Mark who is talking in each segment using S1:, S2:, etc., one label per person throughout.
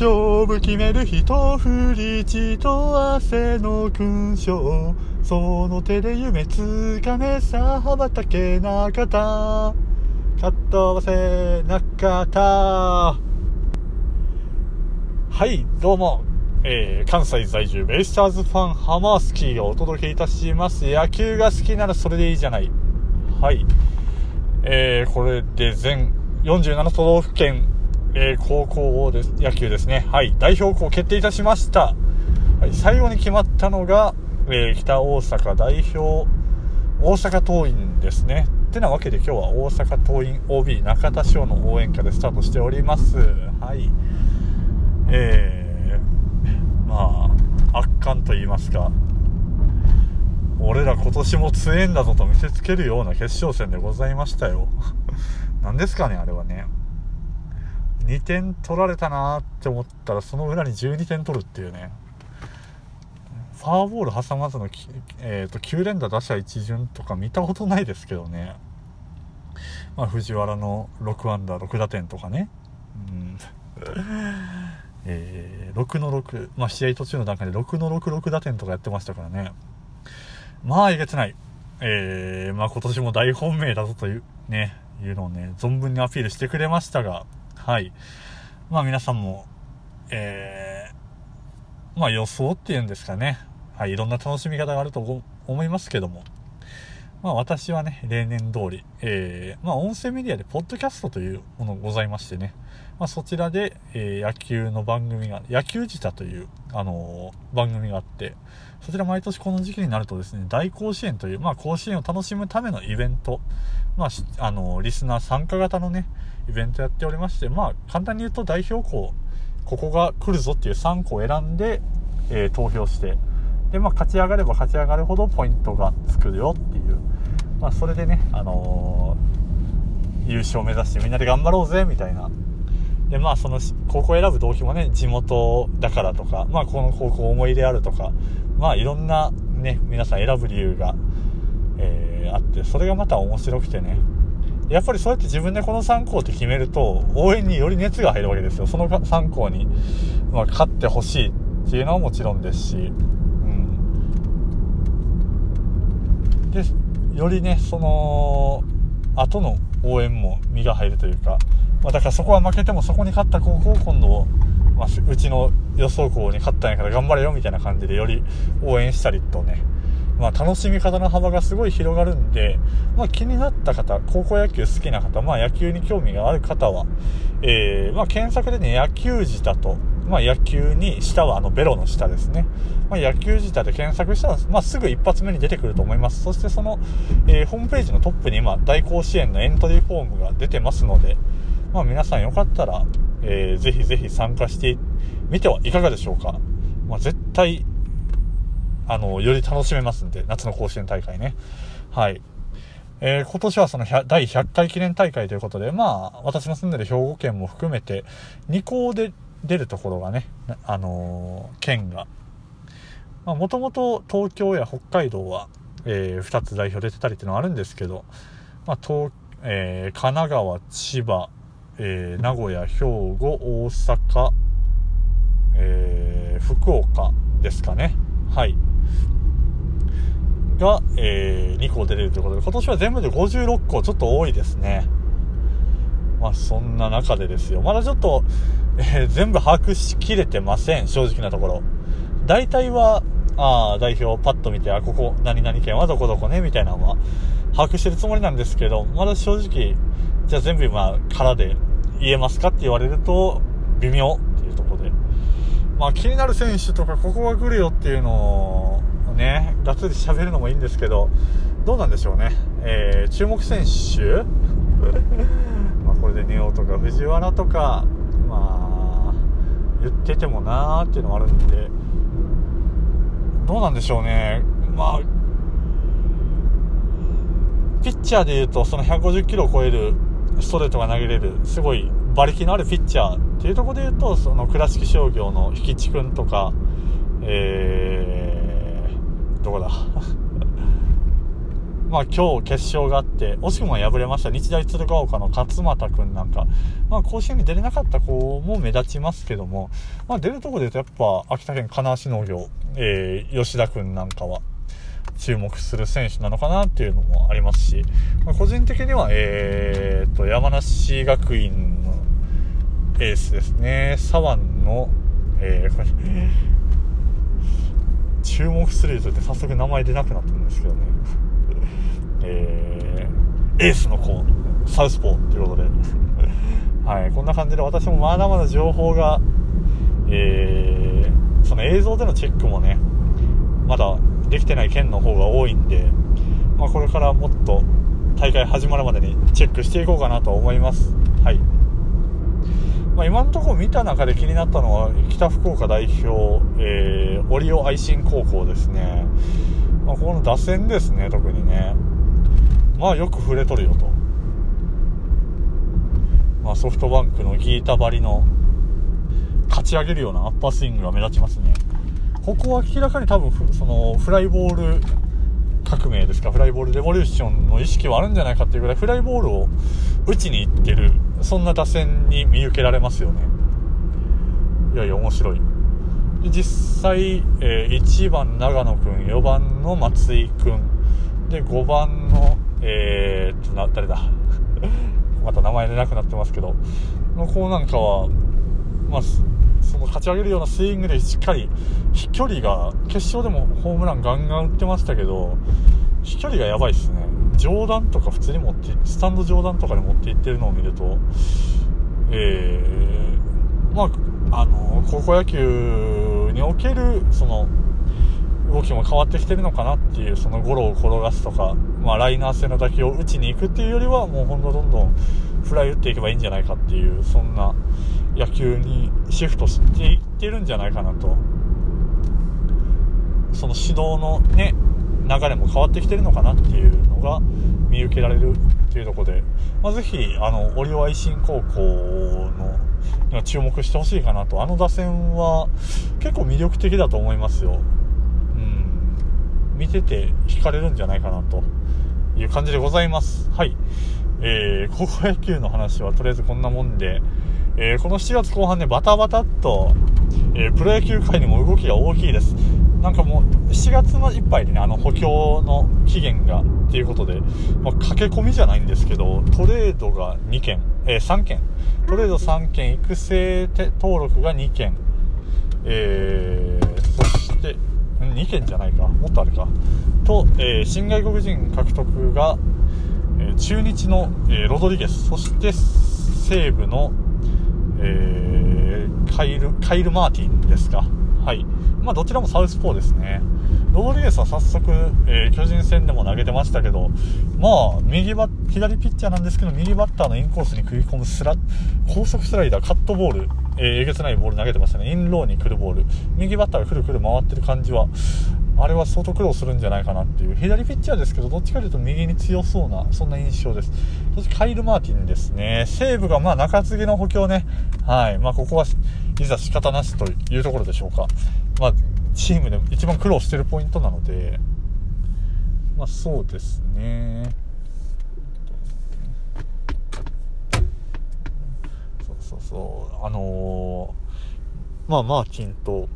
S1: 勝負決める一振り血と汗の勲章その手で夢つかめさ羽ばたけなかった。かっ飛ばせなかった。はいどうも。えー、関西在住ベイスターズファンハマースキーがお届けいたします。野球が好きならそれでいいじゃない。はい。えー、これで全47都道府県えー、高校です野球ですね。はい。代表校決定いたしました。はい、最後に決まったのが、えー、北大阪代表、大阪桐蔭ですね。ってなわけで今日は大阪桐蔭 OB 中田翔の応援歌でスタートしております。はい。えー、まあ、圧巻と言いますか、俺ら今年も強えんだぞと見せつけるような決勝戦でございましたよ。何ですかね、あれはね。2点取られたなって思ったらその裏に12点取るっていうね。ファーボール挟まずの、えーと、9連打打者一巡とか見たことないですけどね、まあ、藤原の6アンダー6打点とかね、うん。えー、6の6、まあ、試合途中の段階で6の66打点とかやってましたからね。まあえげつない、えー、まあ、今年も大本命だぞというねいうのをね存分にアピールしてくれましたがはい。まあ皆さんも、えー、まあ予想っていうんですかね。はい、いろんな楽しみ方があると思いますけども。まあ私はね、例年通り、えー、まあ音声メディアでポッドキャストというものございましてね、まあそちらで、えー、野球の番組が、野球自体という、あのー、番組があって、そちら毎年この時期になるとですね、大甲子園という、まあ甲子園を楽しむためのイベント、まあ、あのリスナー参加型のね、イベントやっておりまして、まあ、簡単に言うと代表校、ここが来るぞっていう3校を選んで、えー、投票して、で、まあ、勝ち上がれば勝ち上がるほどポイントがつくよっていう、まあ、それでね、あのー、優勝目指してみんなで頑張ろうぜ、みたいな。で、まあ、その、高校選ぶ動機もね、地元だからとか、まあ、この高校思い入れあるとか、まあ、いろんなね、皆さん選ぶ理由が、えー、あって、それがまた面白くてね、やっぱりそうやって自分でこの3校って決めると、応援により熱が入るわけですよ。その3校に、まあ、勝ってほしいっていうのはもちろんですし、うん。で、よりね、その、後の応援も身が入るというか、まあ、だからそこは負けてもそこに勝った高校を今度、まあ、うちの予想校に勝ったんやから頑張れよみたいな感じでより応援したりとね、まあ、楽しみ方の幅がすごい広がるんで、まあ、気になった方、高校野球好きな方、まあ、野球に興味がある方は、えー、ま、検索でね、野球舌と、まあ、野球に、下はあの、ベロの下ですね。まあ、野球舌で検索したら、まあ、すぐ一発目に出てくると思います。そしてその、えー、ホームページのトップに今、大甲子園のエントリーフォームが出てますので、まあ、皆さんよかったら、えー、ぜひぜひ参加してみてはいかがでしょうか。まあ、絶対、あの、より楽しめますんで、夏の甲子園大会ね。はい。えー、今年はその第100回記念大会ということで、まあ、私の住んでる兵庫県も含めて、2校で出るところがね、あのー、県が、ま、もともと東京や北海道は、えー、2つ代表出てたりっていうのはあるんですけど、まあ、東、えー、神奈川、千葉、えー、名古屋、兵庫、大阪、えー、福岡ですかね。はい。が、えー、2校出れるということで、今年は全部で56校、ちょっと多いですね。まあ、そんな中でですよ。まだちょっと、えー、全部把握しきれてません、正直なところ。大体は、ああ、代表パッと見て、あ、ここ、何々県はどこどこね、みたいなのは、把握してるつもりなんですけど、まだ正直、じゃあ全部今、空で言えますかって言われると、微妙っていうところで。まあ、気になる選手とか、ここが来るよっていうのを、ね、がっつり喋るのもいいんですけど、どうなんでしょうね。えー、注目選手まこれでネオとか藤原とか、まあ、言っててもなーっていうのもあるんで、どうなんでしょうね。まあ、ピッチャーで言うと、その150キロを超えるストレートが投げれる、すごい馬力のあるピッチャーっていうところで言うと、その倉敷商業の引地君とか、えー、どこだ？まあ今日決勝があって、惜しくも敗れました。日大鶴ヶ丘の勝俣くんなんか、まあ甲子園に出れなかった子も目立ちますけども、まあ出るところで言うとやっぱ秋田県金足農業、えー、吉田くんなんかは、注目する選手なのかなっていうのもありますし、まあ、個人的には、えー、と、山梨学院のエースですね、左腕の、えー、これ、注目するとって早速名前出なくなってるんですけどね、えー、エースの子、サウスポーということで、はい、こんな感じで私もまだまだ情報が、えー、その映像でのチェックもね、まだできてない県の方が多いんで、まあ、これからもっと大会始まるまでにチェックしていこうかなと思います。はい。まあ、今のところ見た中で気になったのは北福岡代表、えー、オリオ愛心高校ですね。まあ、この打線ですね、特にね。まあよく触れとるよと。まあ、ソフトバンクのギータ張りの勝ち上げるようなアッパースイングが目立ちますね。ここは明らかに多分そのフライボール革命ですかフライボールレボリューションの意識はあるんじゃないかっていうぐらいフライボールを打ちに行ってるそんな打線に見受けられますよねいやいや面白い実際、えー、1番長野くん4番の松井くんで5番のえー、っとな誰だ？また名前出なくなってますけど。の子なんかはまあその勝ち上げるようなスイングでしっかり飛距離が決勝でもホームランガンガン打ってましたけど飛距離がやばいっすね。上段とか普通に持ってスタンド上段とかに持っていってるのを見るとえー、まああの高校野球におけるその動きも変わってきてるのかなっていうそのゴロを転がすとか、まあ、ライナー性の打球を打ちに行くっていうよりはもうほんとどんどんフライ打っていけばいいんじゃないかっていうそんな野球にシフトしていってるんじゃないかなと。その指導のね流れも変わってきてるのかなっていうのが見受けられるっていうとこで、まあ、ぜひあのオリオ愛心高校の注目してほしいかなと。あの打線は結構魅力的だと思いますよ。見てて惹かれるんじゃないかなという感じでございます。はい。えー、高校野球の話はとりあえずこんなもんでえー、この7月後半ね、バタバタっと、えー、プロ野球界にも動きが大きいです。なんかもう、7月のいっぱいでね、あの補強の期限が、っていうことで、まあ、駆け込みじゃないんですけど、トレードが2件、えー、3件、トレード3件、育成登録が2件、えー、そして、2件じゃないか、もっとあるか、と、えー、新外国人獲得が、え中日の、えロドリゲス、そして西武の、え、カイル、カイル・マーティンですか。はい。まあ、どちらもサウスポーですね。ロドリゲスは早速、えー、巨人戦でも投げてましたけど、まあ、右バ左ピッチャーなんですけど、右バッターのインコースに食い込むスラ、高速スライダー、カットボール、えー、えげつないボール投げてましたね。インローに来るボール。右バッターがくるくる回ってる感じは、あれは相当苦労するんじゃないかなっていう。左ピッチャーですけど、どっちかというと右に強そうな、そんな印象です。そしてカイル・マーティンですね。西武がまあ中継ぎの補強ね。はい。まあここはいざ仕方なしというところでしょうか。まあチームで一番苦労してるポイントなので、まあそうですね。そうそう。あのー、まあマーティンと、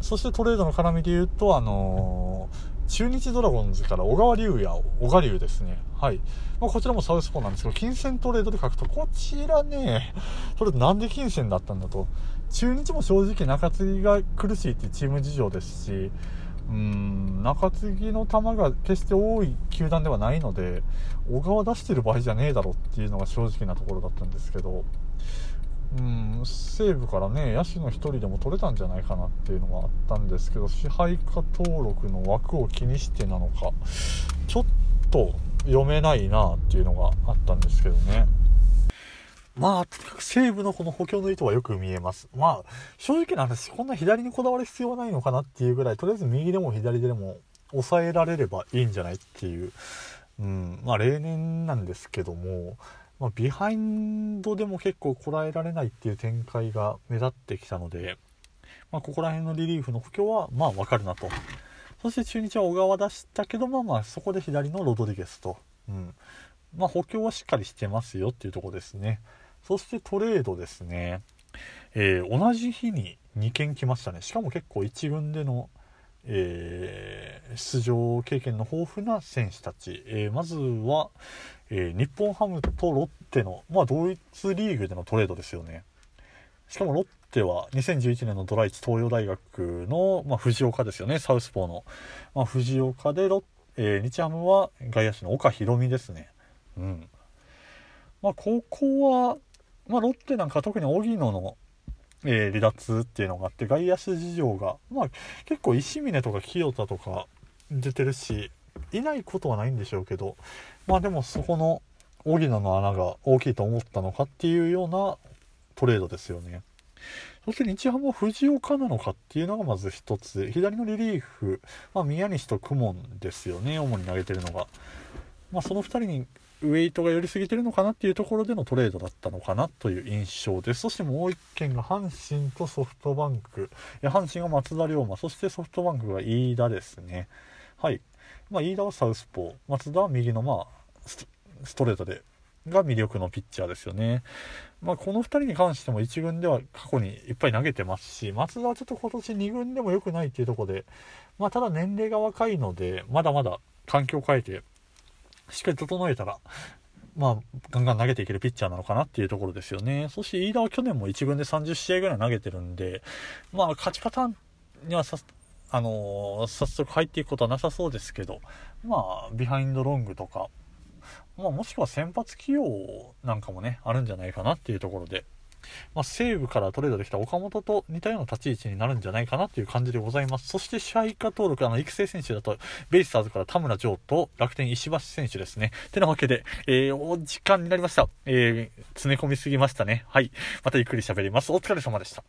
S1: そしてトレードの絡みで言うと、あのー、中日ドラゴンズから小川隆也、小川隆ですね。はい。まあ、こちらもサウスポーなんですけど、金銭トレードで書くと、こちらね、それなんで金銭だったんだと。中日も正直中継ぎが苦しいっていうチーム事情ですし、うん、中継ぎの球が決して多い球団ではないので、小川出してる場合じゃねえだろっていうのが正直なところだったんですけど、うん、西武からね、野手の1人でも取れたんじゃないかなっていうのがあったんですけど、支配下登録の枠を気にしてなのか、ちょっと読めないなっていうのがあったんですけどね。まあ、とにかく西武のこの補強の意図はよく見えます。まあ、正直な話、こんな左にこだわる必要はないのかなっていうぐらい、とりあえず右でも左でも抑えられればいいんじゃないっていう、うん、まあ例年なんですけども、まあ、ビハインドでも結構こらえられないっていう展開が目立ってきたので、まあ、ここら辺のリリーフの補強は、まあ、わかるなと。そして中日は小川出したけど、まあまあ、そこで左のロドリゲスと。うん。まあ、補強はしっかりしてますよっていうとこですね。そしてトレードですね。えー、同じ日に2件来ましたね。しかも結構1軍での、えー、出場経験の豊富な選手たち。えー、まずは、え日本ハムとロッテの、まあ、同一リーグでのトレードですよね。しかもロッテは2011年のドラ1東洋大学の、まあ、藤岡ですよね、サウスポーの。まあ、藤岡でロ、えー、日ハムは外野手の岡大美ですね。うん。まあ、ここは、まあ、ロッテなんか特に荻野の、えー、離脱っていうのがあって、外野手事情が、まあ、結構石峰とか清田とか出てるし、いないことはないんでしょうけど、まあでもそこの荻野の穴が大きいと思ったのかっていうようなトレードですよね。そして日ハムは藤岡なのかっていうのがまず一つ。左のリリーフ、まあ、宮西と公文ですよね、主に投げてるのが。まあ、その2人にウェイトが寄りすぎてるのかなっていうところでのトレードだったのかなという印象です。そしてもう1件が阪神とソフトバンク。いや阪神が松田龍馬、そしてソフトバンクが飯田ですね。はい。まあ、飯田はサウスポー、松田は右のまあストレートでが魅力のピッチャーですよね。まあ、この2人に関しても1軍では過去にいっぱい投げてますし、松田はちょっと今年2軍でも良くないっていうところで、まあ、ただ年齢が若いので、まだまだ環境を変えて、しっかり整えたら、まあ、ガンガン投げていけるピッチャーなのかなっていうところですよね。そして飯田は去年も1軍で30試合ぐらい投げてるんで、まあ、勝ちパターンにはさ、あのー、早速入っていくことはなさそうですけど、まあ、ビハインドロングとか、まあ、もしくは先発起用なんかもね、あるんじゃないかなっていうところで、まあ、西武からトレードできた岡本と似たような立ち位置になるんじゃないかなという感じでございます。そして支配下登録、あの、育成選手だと、ベイスターズから田村城と楽天石橋選手ですね。てなわけで、えー、お時間になりました。えー、詰め込みすぎましたね。はい。またゆっくり喋ります。お疲れ様でした。